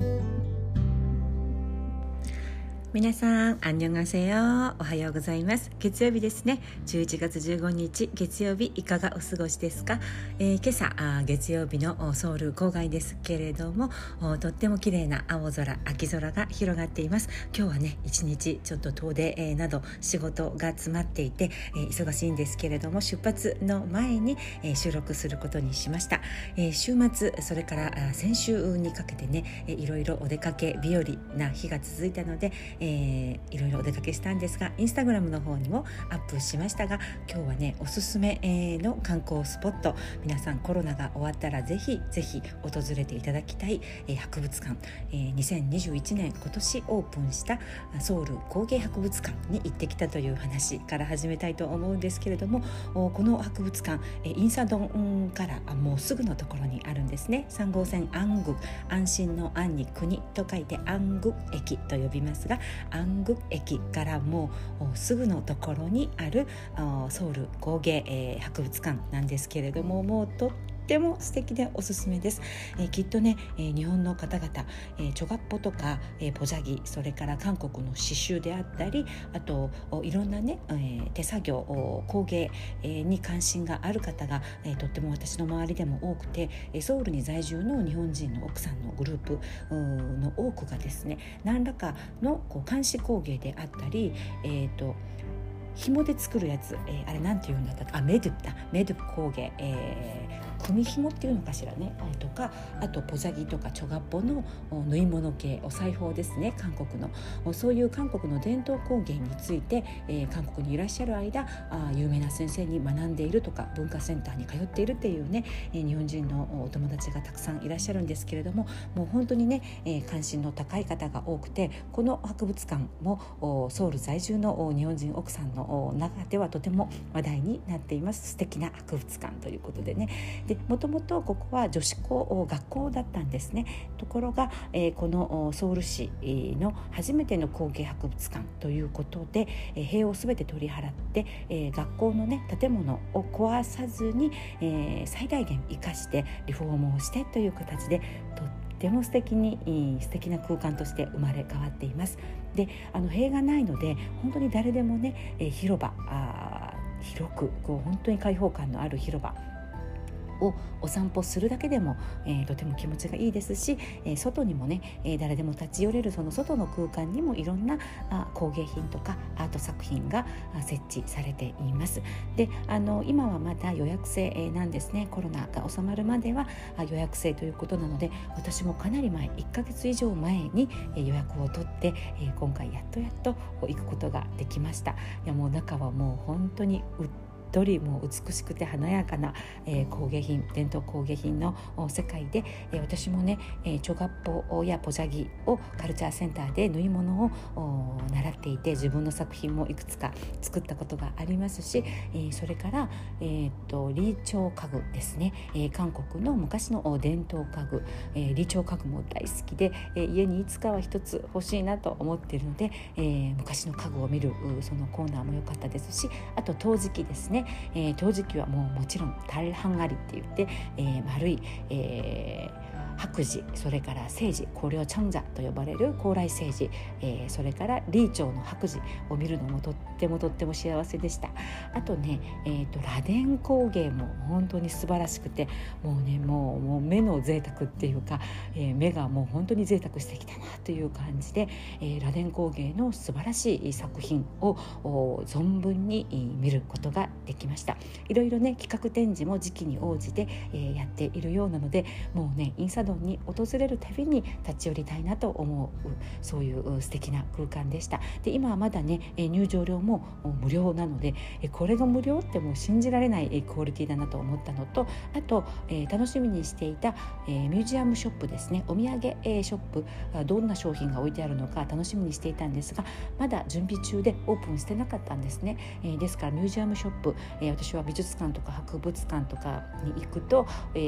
thank you 皆さん、アンニョンガセヨおはようございます。月曜日ですね。11月15日、月曜日、いかがお過ごしですか、えー、今朝、月曜日のソウル郊外ですけれども、とっても綺麗な青空、秋空が広がっています。今日はね、一日ちょっと遠出、えー、など仕事が詰まっていて、えー、忙しいんですけれども、出発の前に、え、収録することにしました。え、週末、それから先週にかけてね、いろいろお出かけ日和な日が続いたので、えー、いろいろお出かけしたんですがインスタグラムの方にもアップしましたが今日はねおすすめの観光スポット皆さんコロナが終わったらぜひぜひ訪れていただきたい、えー、博物館、えー、2021年今年オープンしたソウル工芸博物館に行ってきたという話から始めたいと思うんですけれどもこの博物館、えー、インサドンからもうすぐのところにあるんですね。3号線安具安心の安に国と書いて安具駅と呼びますがアング駅からもうすぐのところにあるソウル工芸、博物館なんですけれどももうとってっても素敵でおすすめです、えー、きっとね、えー、日本の方々、えー、チョガッポとか、えー、ポジャギそれから韓国の刺繍であったりあといろんなね、えー、手作業工芸、えー、に関心がある方が、えー、とっても私の周りでも多くてソウルに在住の日本人の奥さんのグループの多くがですね何らかのこう監視工芸であったり、えーと紐で作るやつ、えー、あれなんて言うんだったかあメドゥだ。メドゥ工芸、えー、組紐っていうのかしらね。とかあとポザギとかチョガッポの縫い物系。お裁縫ですね。韓国の。そういう韓国の伝統工芸について、えー、韓国にいらっしゃる間あ有名な先生に学んでいるとか文化センターに通っているっていうね、えー、日本人のお友達がたくさんいらっしゃるんですけれどももう本当にね、えー、関心の高い方が多くてこの博物館もソウル在住の日本人奥さんの中ではとても話題になっています。素敵な博物館ということでね。でもともとここは女子校学校だったんですね。ところが、えー、このソウル市の初めての工芸博物館ということで、えー、塀を全て取り払って、えー、学校のね建物を壊さずに、えー、最大限生かしてリフォームをしてという形でとっても素敵に素敵な空間として生まれ変わっています。であの塀がないので本当に誰でもね、え、広場あ広くこう本当に開放感のある広場をお散歩するだけでも、えー、とても気持ちがいいですし、えー、外にもね、えー、誰でも立ち寄れるその外の空間にもいろんなあ工芸品とかアート作品が設置されています。であの今はまだ予約制なんですねコロナが収まるまでは予約制ということなので私もかなり前1ヶ月以上前に予約を取って今回やっとやっと行くことができました。いやもう中はもう本当にうっとりも美しくて華やかな、えー、工芸品伝統工芸品の世界で、えー、私もね、えー、チョガポやポジャギをカルチャーセンターで縫い物を習っていて自分の作品もいくつか作ったことがありますし、えー、それから、えーと、リーチョウ家具ですね、えー、韓国の昔の伝統家具、えー、リーチョウ家具も大好きで、えー、家にいつかは一つ欲しいなと思っているので、えー、昔の家具を見るそのコーナーも良かったですしあと陶磁器ですね。えー、陶磁器はもうもちろんタルハンガリって言って、えー、丸い、えー白磁それから青磁高陵長者と呼ばれる高麗青磁、えー、それから李朝の白磁を見るのもとってもとっても幸せでした。あとね、えーと、螺鈿工芸も本当に素晴らしくてもうねもうもう目の贅沢っていうか、えー、目がもう本当に贅沢してきたなという感じで、えー、螺鈿工芸の素晴らしい作品を存分に見ることができました。いろいろね企画展示も時期に応じて、えー、やっているようなのでもうねインサドンに訪れるたびに立ち寄りたいなと思うそういう素敵な空間でした。で今はまだね入場料も無料なのでこれが無料ってもう信じられないクオリティだなと思ったのとあと、楽しみにしていた、ミュージアムショップですね。お土産、ショップどんな商品が置いてあるのか楽しみにしていたんですがまだ準備中でオープンしてなかったんですね、ですからミュージアムショップ、私は美術館とか博物館とかに行くと、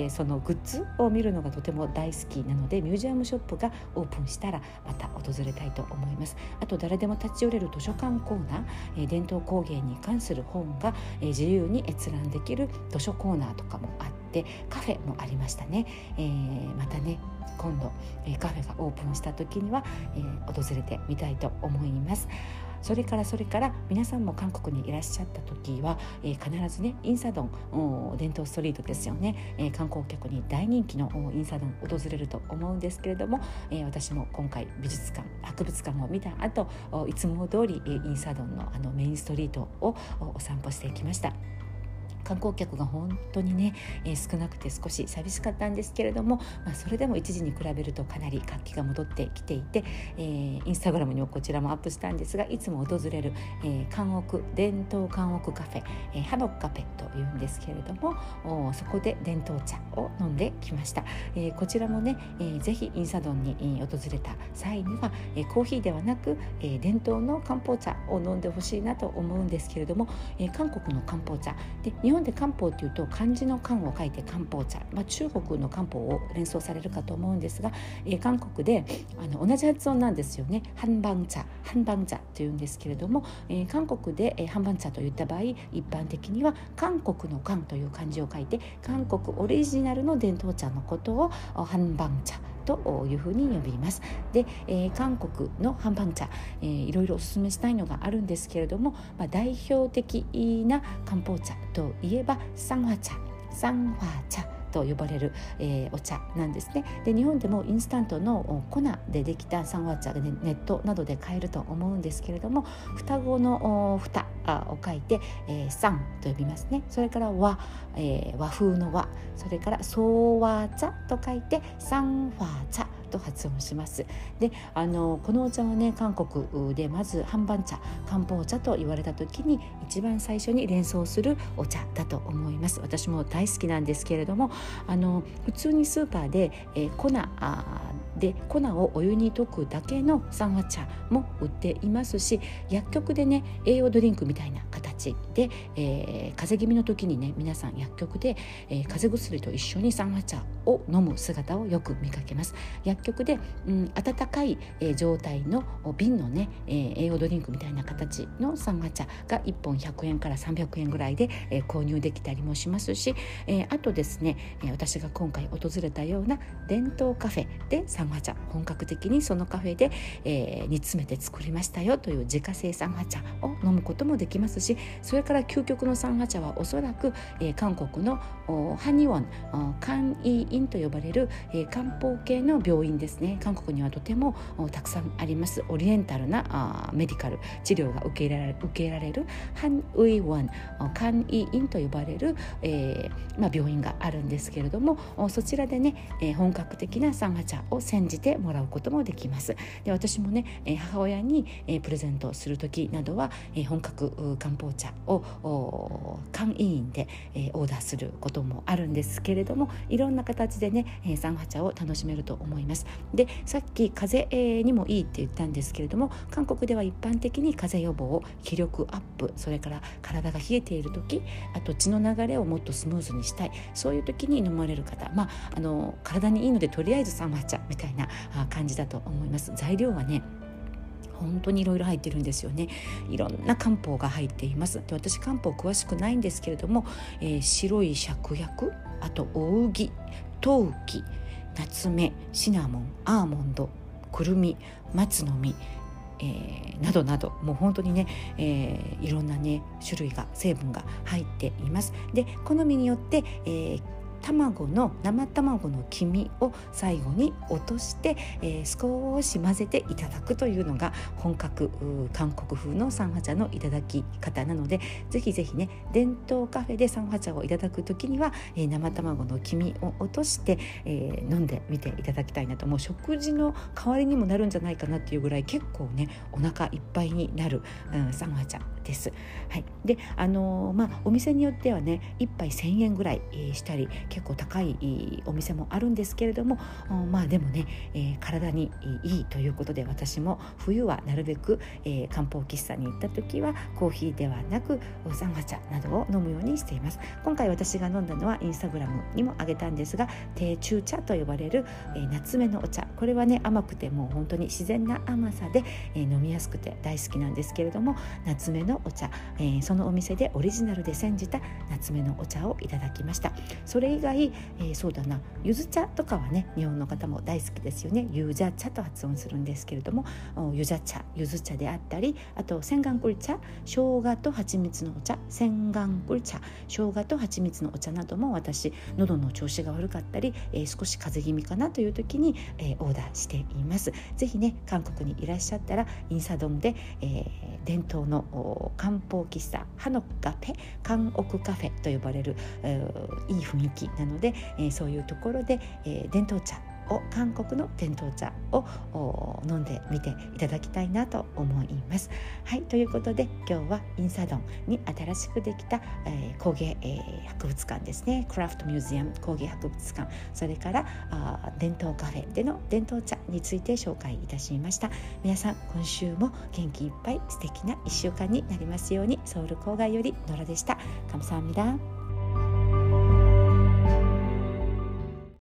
そのグッズを見るのがとても大好きなのでミュージアムショップがオープンしたらまた訪れたいと思いますあと誰でも立ち寄れる図書館コーナー、え、伝統工芸に関する本が、え、自由に閲覧できる図書コーナーとかもあってカフェもありましたね、えー、またね今度、え、カフェがオープンした時には、え、訪れてみたいと思います。それからそれから皆さんも韓国にいらっしゃった時は、えー、必ずねインサドン伝統ストリートですよね、えー、観光客に大人気のインサドン訪れると思うんですけれども、えー、私も今回美術館博物館を見た後いつも通りインサドンのあのメインストリートをお散歩していきました。観光客が本当にね、えー、少なくて少し寂しかったんですけれども、まあ、それでも一時に比べるとかなり活気が戻ってきていて、えー、インスタグラムにもこちらもアップしたんですがいつも訪れる、えー、韓国伝統韓国カフェ、えー、ハノッカフェというんですけれどもそこで伝統茶を飲んできました、えー、こちらもね、えー、ぜひインサドンに訪れた際には、えー、コーヒーではなく、えー、伝統の漢方茶を飲んでほしいなと思うんですけれども、えー、韓国の漢方茶で日本本で漢方というと漢字の漢を書いて漢方茶、まあ、中国の漢方を連想されるかと思うんですが、えー、韓国であの同じ発音なんですよね。半番茶半番茶というんですけれども、えー、韓国で、えー、半番茶といった場合一般的には韓国の漢という漢字を書いて韓国オリジナルの伝統茶のことを半番茶というふうに呼びます。で、えー、韓国のハンバン茶、えー、いろいろおすすめしたいのがあるんですけれども、まあ、代表的な漢方茶といえばサンファ茶サンファ茶と呼ばれる、えー、お茶なんですね。で日本でもインスタントの粉でできた三和茶が、ね、ネットなどで買えると思うんですけれども双子の蓋を書いて、えー、三と呼びますね。それから和、えー、和風の和それから総和茶と書いて三和茶と発音します。であのこのお茶はね韓国でまず半番茶漢方茶と言われた時に一番最初に連想するお茶だと思います。私も大好きなんですけれどもあの普通にスーパーで、えー、粉で粉をお湯に溶くだけの三和茶も売っていますし薬局でね栄養ドリンクみたいな形で、えー、風邪気味の時にね皆さん薬局で、えー、風邪薬と一緒に三和茶を飲む姿をよく見かけます。薬局で、うん、温かい、えー、状態の瓶のね、えー、栄養ドリンクみたいな形の三和茶が1本100円から300円ぐらいで、えー、購入できたりもしますし、えー、あとですね、えー、私が今回訪れたような伝統カフェで三和茶本格的にそのカフェで、えー、煮詰めて作りましたよという自家製三和茶を飲むこともできますしそれから究極の三和茶はおそらく、えー、韓国のハニウォンカンイ院と呼ばれる、えー、漢方系の病院ですね。韓国にはとてもたくさんあります。オリエンタルなあメディカル治療が受け入れられ受けられるハンウイワンカンイ院と呼ばれる、えーまあ、病院があるんですけれどもそちらでね、えー、本格的な三和茶を煎じてもらうこともできます。で私もね、えー、母親に、えー、プレゼントする時などは、えー、本格漢方茶を簡易院で、えー、オーダーすることもあるんですけれどもいろんな形でね、えー、三和茶を楽しめると思います。でさっき風邪にもいいって言ったんですけれども韓国では一般的に風邪予防気力アップそれから体が冷えている時あと血の流れをもっとスムーズにしたいそういう時に飲まれる方まああの体にいいのでとりあえず三和茶みたいな感じだと思います。材料はね本当にいろいろ入ってるんですよね。いろんな漢方が入っています。で私漢方詳しくないんですけれども、えー、白い芍薬あと大麦陶器夏目シナモンアーモンドくるみ松の実えー、などなどもう本当にね、えー、いろんなね種類が成分が入っています。で好みによって、えー、卵の生卵の黄身を最後に落として、えー、少し混ぜていただくというのが本格韓国風の三和茶のいただき方なのでぜひぜひね伝統カフェで三和茶をいただく時には、えー、生卵の黄身を落として、えー、飲んでみていただきたいなと。もう食事の代わりにもなるんじゃないかなっていうぐらい結構ねお腹いっぱいになる、うん、三和茶です。はい、であのー、まあお店によってはね1杯1,000円ぐらい、したり結構高いお店もあるんですけれどもまあでもね、えー、体にいいということで私も冬はなるべく、えー、漢方喫茶に行った時はコーヒーではなく三和茶などを飲むようにしています。今回私が飲んだのはインスタグラムにもあげたんですが低中茶と呼ばれる、えー、夏目のお茶。これはね甘くてもう本当に自然な甘さで、えー、飲みやすくて大好きなんですけれども夏目ののお茶、えー、そのお店でオリジナルで煎じた夏目のお茶をいただきました。それ以外、えー、そうだなゆず茶とかはね日本の方も大好きですよね。ゆず茶と発音するんですけれどもゆず茶ゆず茶であったりあと千願 kul 茶生姜と蜂蜜のお茶千願 kul 茶生姜と蜂蜜のお茶なども私喉の調子が悪かったり、えー、少し風邪気味かなという時に、えー、オーダーしています。ぜひね韓国にいらっしゃったらインサドンで、えー、伝統の漢方喫茶ハノカフェ韓奥カフェと呼ばれる、えー、いい雰囲気なので、えー、そういうところで、えー、伝統茶を韓国の伝統茶を飲んでみていただきたいなと思います。はいということで今日はインサドンに新しくできた、えー、工芸、えー、博物館ですねクラフトミュージアム工芸博物館それからあ伝統カフェでの伝統茶について紹介いたしました皆さん今週も元気いっぱい素敵な1週間になりますようにソウル郊外よりノラでした。감사합니다